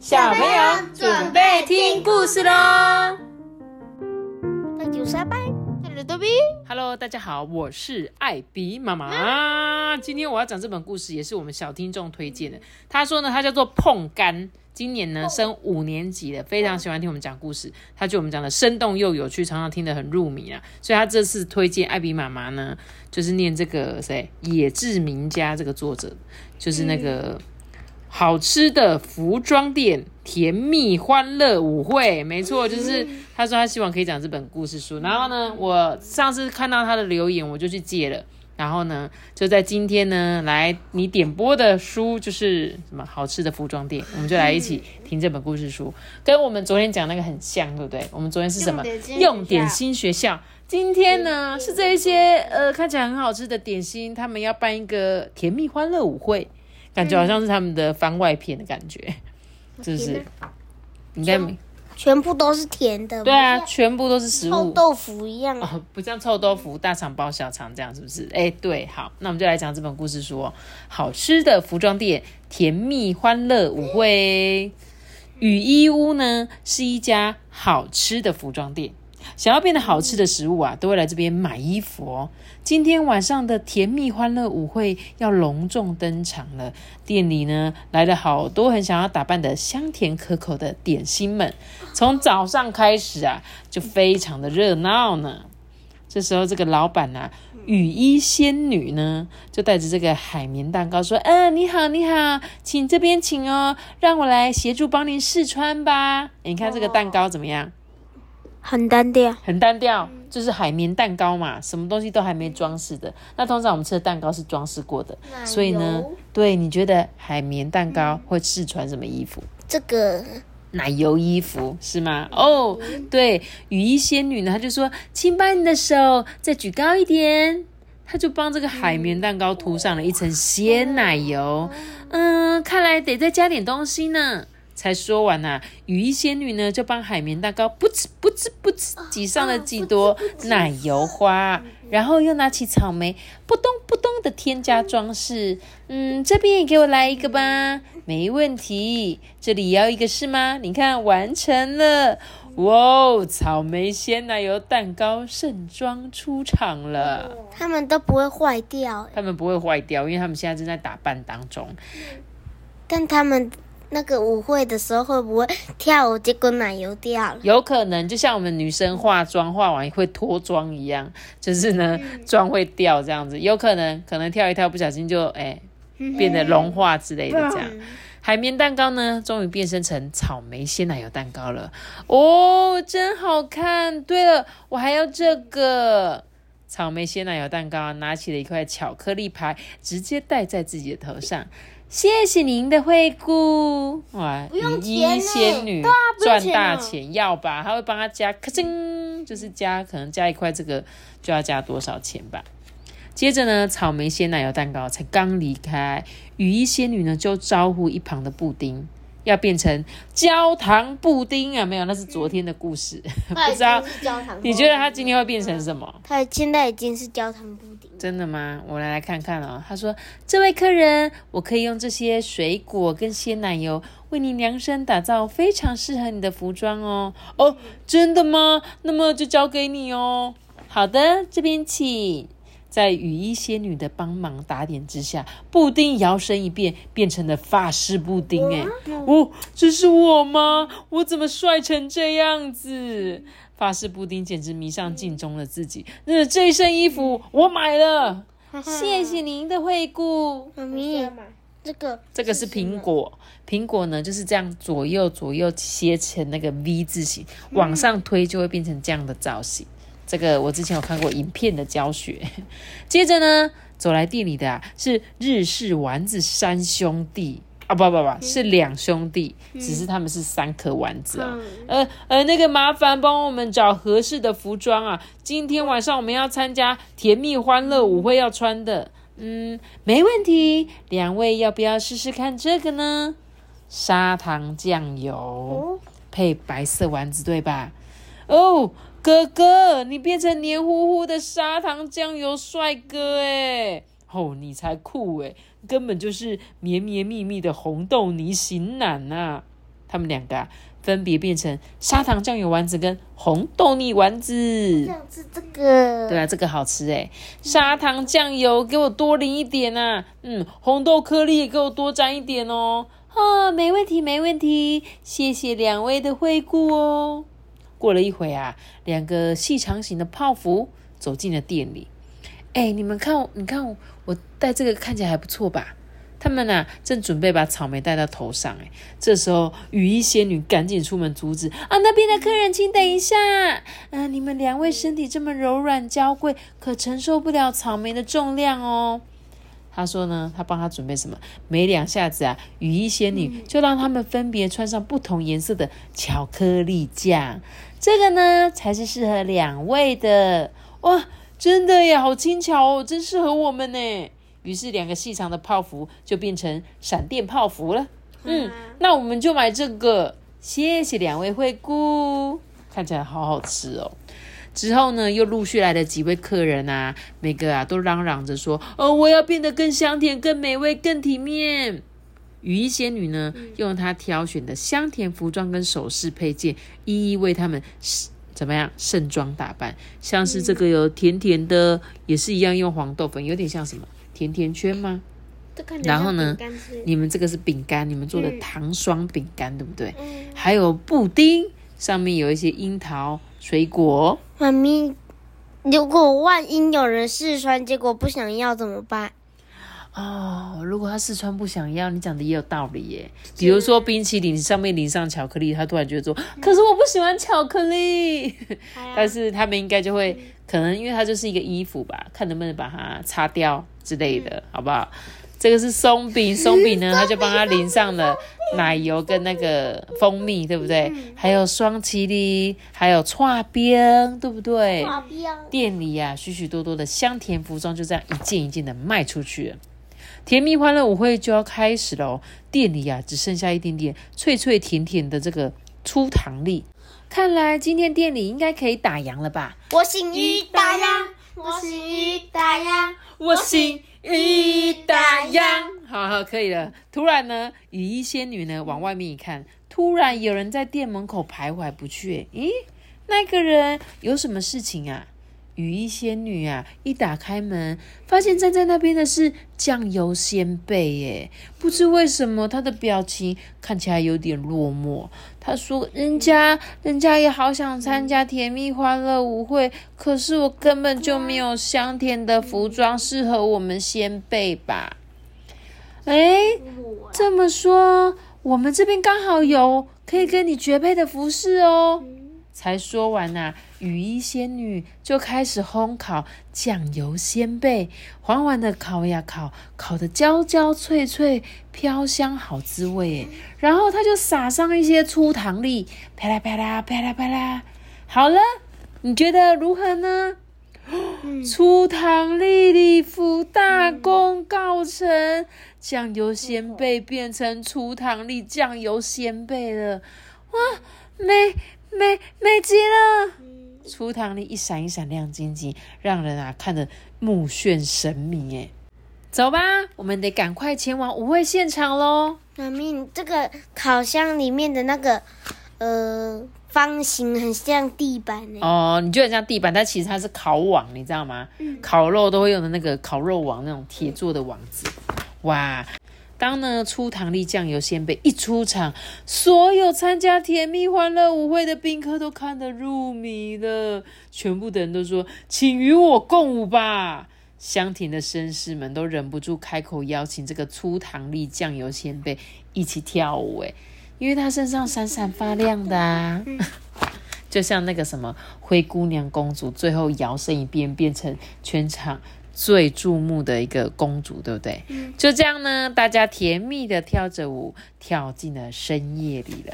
小朋友准备听故事喽。那就上班，这里多比，Hello，大家好，我是艾比妈妈。今天我要讲这本故事，也是我们小听众推荐的。他说呢，他叫做碰干，今年呢升五年级了，非常喜欢听我们讲故事。他觉得我们讲的生动又有趣，常常听得很入迷啊。所以他这次推荐艾比妈妈呢，就是念这个谁野志名家这个作者，就是那个。好吃的服装店，甜蜜欢乐舞会，没错，就是他说他希望可以讲这本故事书。然后呢，我上次看到他的留言，我就去借了。然后呢，就在今天呢，来你点播的书就是什么好吃的服装店，我们就来一起听这本故事书，跟我们昨天讲那个很像，对不对？我们昨天是什么？用点心学校。今天呢是这一些呃看起来很好吃的点心，他们要办一个甜蜜欢乐舞会。感觉好像是他们的番外篇的感觉，是不是应该没全部都是甜的。对啊，全部都是食物，臭豆腐一样。哦，不像臭豆腐大肠包小肠这样，是不是？哎，对，好，那我们就来讲这本故事书哦。好吃的服装店，甜蜜欢乐舞会，雨衣屋呢是一家好吃的服装店。想要变得好吃的食物啊，都会来这边买衣服哦。今天晚上的甜蜜欢乐舞会要隆重登场了，店里呢来了好多很想要打扮的香甜可口的点心们。从早上开始啊，就非常的热闹呢。这时候，这个老板啊，雨衣仙女呢，就带着这个海绵蛋糕说：“嗯，你好，你好，请这边请哦，让我来协助帮您试穿吧。你看这个蛋糕怎么样？”很单调，很单调，就是海绵蛋糕嘛，什么东西都还没装饰的。那通常我们吃的蛋糕是装饰过的，所以呢，对，你觉得海绵蛋糕会试穿什么衣服？这个奶油衣服是吗？哦，对，雨衣仙女呢，她就说，请把你的手再举高一点，她就帮这个海绵蛋糕涂上了一层鲜奶油。嗯，看来得再加点东西呢。才说完呐、啊，雨衣仙女呢就帮海绵蛋糕不哧不哧不哧挤上了几朵奶油花，然后又拿起草莓，扑咚扑咚的添加装饰。嗯，这边也给我来一个吧，没问题。这里也要一个是吗？你看，完成了。哇哦，草莓鲜奶油蛋糕盛装出场了。他们都不会坏掉，他们不会坏掉，因为他们现在正在打扮当中。但他们。那个舞会的时候会不会跳舞，结果奶油掉了？有可能，就像我们女生化妆化完会脱妆一样，就是呢妆会掉这样子。有可能，可能跳一跳不小心就哎、变得融化之类的这样。海绵蛋糕呢，终于变身成草莓鲜奶油蛋糕了哦，真好看。对了，我还要这个草莓鲜奶油蛋糕，拿起了一块巧克力牌，直接戴在自己的头上。谢谢您的惠顾，哇！雨衣仙女赚大钱要吧？他会帮他加，咔噔，就是加，可能加一块这个就要加多少钱吧？接着呢，草莓鲜奶油蛋糕才刚离开，雨衣仙女呢就招呼一旁的布丁。要变成焦糖布丁啊？没有，那是昨天的故事，不知道。你觉得他今天会变成什么？他现在已经是焦糖布丁。真的吗？我来来看看哦。他说：“这位客人，我可以用这些水果跟鲜奶油为你量身打造非常适合你的服装哦。”哦，真的吗？那么就交给你哦。好的，这边请。在雨衣仙女的帮忙打点之下，布丁摇身一变，变成了法式布丁。哎，哦，这是我吗？我怎么帅成这样子？法式布丁简直迷上镜中的自己。那这身衣服我买了，谢谢您的惠顾。妈咪，这个这个是苹果，苹果呢就是这样左右左右切成那个 V 字形，往上推就会变成这样的造型。这个我之前有看过影片的教学。接着呢，走来店里的啊是日式丸子三兄弟啊，不不不，是两兄弟，只是他们是三颗丸子啊。呃呃，那个麻烦帮我们找合适的服装啊，今天晚上我们要参加甜蜜欢乐舞会要穿的。嗯，没问题。两位要不要试试看这个呢？砂糖酱油配白色丸子，对吧？哦。哥哥，你变成黏糊糊的砂糖酱油帅哥哎！哦，你才酷哎，根本就是绵绵密密的红豆泥型男呐、啊！他们两个啊，分别变成砂糖酱油丸子跟红豆泥丸子。想吃这个。对啊，这个好吃诶，砂糖酱油给我多淋一点呐、嗯，红豆颗粒也给我多沾一点哦。啊，没问题，没问题，谢谢两位的惠顾哦。过了一会啊，两个细长型的泡芙走进了店里。哎，你们看，你看我我戴这个看起来还不错吧？他们呐、正准备把草莓戴到头上，哎，这时候雨衣仙女赶紧出门阻止啊！那边的客人，请等一下，嗯、你们两位身体这么柔软娇贵，可承受不了草莓的重量哦。他说呢，他帮他准备什么？没两下子啊，雨衣仙女就让他们分别穿上不同颜色的巧克力酱。这个呢，才是适合两位的哇！真的呀，好轻巧哦，真适合我们呢。于是两个细长的泡芙就变成闪电泡芙了。嗯，那我们就买这个，谢谢两位惠顾，看起来好好吃哦。之后呢，又陆续来了几位客人啊，每个啊都嚷嚷着说：“哦，我要变得更香甜、更美味、更体面。”雨衣仙女呢，用她挑选的香甜服装跟首饰配件，一一为他们怎么样盛装打扮。像是这个有甜甜的，也是一样用黄豆粉，有点像什么甜甜圈吗？然后呢你们这个是饼干，你们做的糖霜饼干，对不对？嗯，还有布丁，上面有一些樱桃水果。妈咪，如果万一有人试穿，结果不想要怎么办？哦，如果他试穿不想要，你讲的也有道理耶。比如说冰淇淋上面淋上巧克力，他突然觉得说，可是我不喜欢巧克力，但是他们应该就会，可能因为它就是一个衣服吧，看能不能把它擦掉之类的，好不好？这个是松饼，松饼呢，他就帮他淋上了奶油跟那个蜂蜜，对不对？还有双麒麟，还有串冰，对不对？好漂店里呀、许许多多的香甜服装就这样一件一件的卖出去了。甜蜜欢乐舞会就要开始了哦，店里啊、只剩下一点点脆脆甜甜的这个粗糖粒。看来今天店里应该可以打烊了吧？我姓于打烊，我姓于打烊。我心一大洋。好好，可以了。突然呢，雨衣仙女呢往外面一看，突然有人在店门口徘徊不去。咦，那个人有什么事情啊？雨衣仙女啊，一打开门，发现站在那边的是酱油仙贝耶。不知为什么，她的表情看起来有点落寞。她说：“人家，人家也好想参加甜蜜欢乐舞会，可是我根本就没有香甜的服装适合我们仙贝吧？”哎，这么说，我们这边刚好有可以跟你绝配的服饰哦。才说完呐、雨衣仙女就开始烘烤酱油鲜贝，缓缓的烤呀烤，烤的焦焦脆脆，飘香好滋味。然后她就撒上一些粗糖粒，啪啦啪啦啪啦啪啦。好了，你觉得如何呢？粗糖粒礼服大功告成，酱油鲜贝变成粗糖粒酱油鲜贝了，哇，美美美极了！粗糖粒一闪一闪亮晶晶，让人啊看得目眩神迷哎。走吧，我们得赶快前往舞会现场喽！妈咪，你这个烤箱里面的那个呃方形很像地板哎。哦，你就很像地板，但其实它是烤网，你知道吗？烤肉都会用的那个烤肉网，那种铁做的网子。哇！当呢粗糖粒酱油鲜贝一出场，所有参加甜蜜欢乐舞会的宾客都看得入迷了，全部的人都说：“请与我共舞吧！”香甜的绅士们都忍不住开口邀请这个粗糖粒酱油鲜贝一起跳舞，哎，因为他身上闪闪发亮的啊。就像那个什么灰姑娘公主，最后摇身一变变成全场最注目的一个公主，对不对？就这样呢，大家甜蜜的跳着舞，跳进了深夜里了。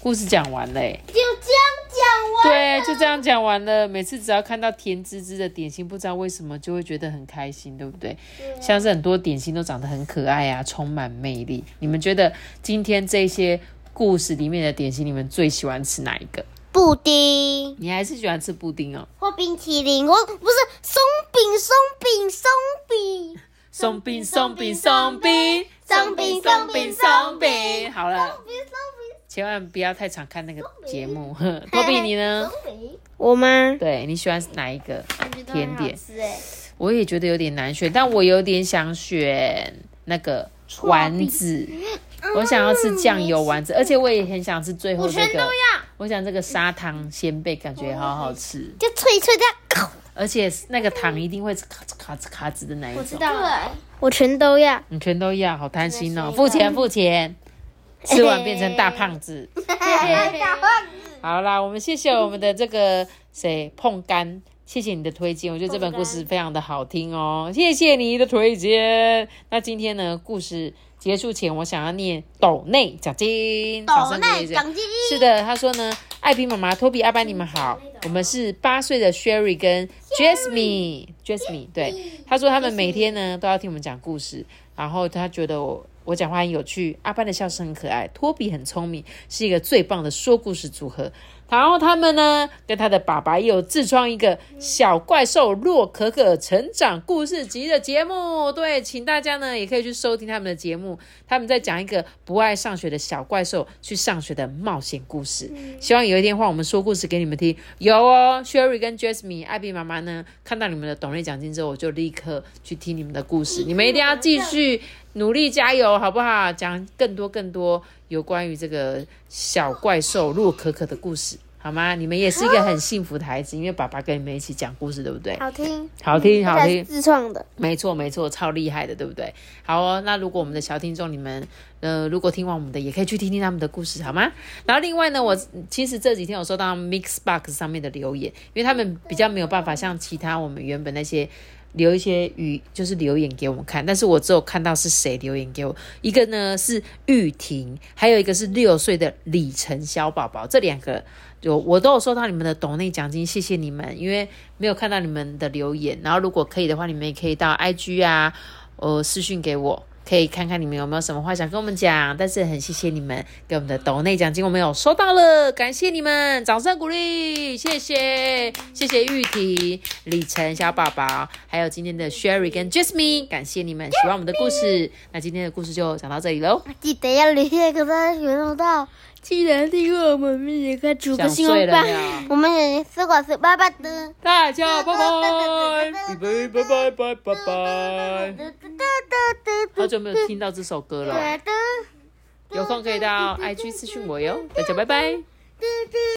故事讲完嘞，就这样讲完。对，就这样讲完了。每次只要看到甜滋滋的点心，不知道为什么就会觉得很开心，对不对？像是很多点心都长得很可爱啊，充满魅力。你们觉得今天这些故事里面的点心，你们最喜欢吃哪一个？布丁你还是喜欢吃布丁哦？或冰淇淋，我不是松饼，松饼，松饼。松饼，松饼，松饼，松饼松饼松饼好了，松饼，松饼。千万不要太常看那个节目。托比，你呢？我吗？对你喜欢哪一个？甜点我也觉得有点难选，但我有点想选那个丸子。我想要吃酱油丸子，而且我也很想吃最后这个。我想这个砂糖鲜贝感觉好好吃，就脆脆的，而且那个糖一定会卡吱卡吱卡吱的那一种。我知道了，我全都要。你全都要，好贪心哦！付钱付钱，吃完变成大胖子大胖子。好啦，我们谢谢我们的这个谁碰干，谢谢你的推荐，我觉得这本故事非常的好听哦，谢谢你的推荐。那今天呢，故事结束前，我想要念斗内奖金，掌声鼓励一下。金是的，他说呢，艾比妈妈、托比、阿班，你们好，我们是八岁的 Sherry 跟 Jasmine，Jasmine，对，他说他们每天呢都要听我们讲故事，然后他觉得我我讲话很有趣，阿班的笑声很可爱，托比很聪明，是一个最棒的说故事组合。然后他们呢，跟他的爸爸也有自创一个小怪兽洛可可成长故事集的节目。对，请大家呢也可以去收听他们的节目。他们在讲一个不爱上学的小怪兽去上学的冒险故事。希望有一天换我们说故事给你们听。有哦，Sherry 跟 Jasmine 艾比妈妈呢，看到你们的懂内奖金之后，我就立刻去听你们的故事。你们一定要继续努力加油，好不好？讲更多更多有关于这个小怪兽洛可可的故事。好吗？你们也是一个很幸福的孩子，因为爸爸跟你们一起讲故事，对不对？好听，好听，好听，自创的，没错，没错，超厉害的，对不对？好哦，那如果我们的小听众你们，呃，如果听完我们的，也可以去听听他们的故事，好吗？然后另外呢，我其实这几天有收到 Mixbox 上面的留言，因为他们比较没有办法像其他我们原本那些。留一些语，就是留言给我们看，但是我只有看到是谁留言给我。一个呢是玉婷，还有一个是六岁的李晨小宝宝，这两个有我都有收到你们的抖内奖金，谢谢你们。因为没有看到你们的留言，然后如果可以的话，你们也可以到 IG 啊，呃私讯给我。可以看看你们有没有什么话想跟我们讲，但是很谢谢你们给我们的抖内奖金，我们有收到了，感谢你们，掌声鼓励，谢谢，谢谢玉婷、李晨小宝宝，还有今天的 Sherry 跟 Jasmine，感谢你们 喜欢我们的故事，那今天的故事就讲到这里喽，记得要留下个大学频道，记得订阅我们，并且煮个新闻吧，我们也是果是爸爸的，大家拜拜，拜拜拜拜拜拜。好久没有听到这首歌了，有空可以到 IG 私讯我哟，大家拜拜。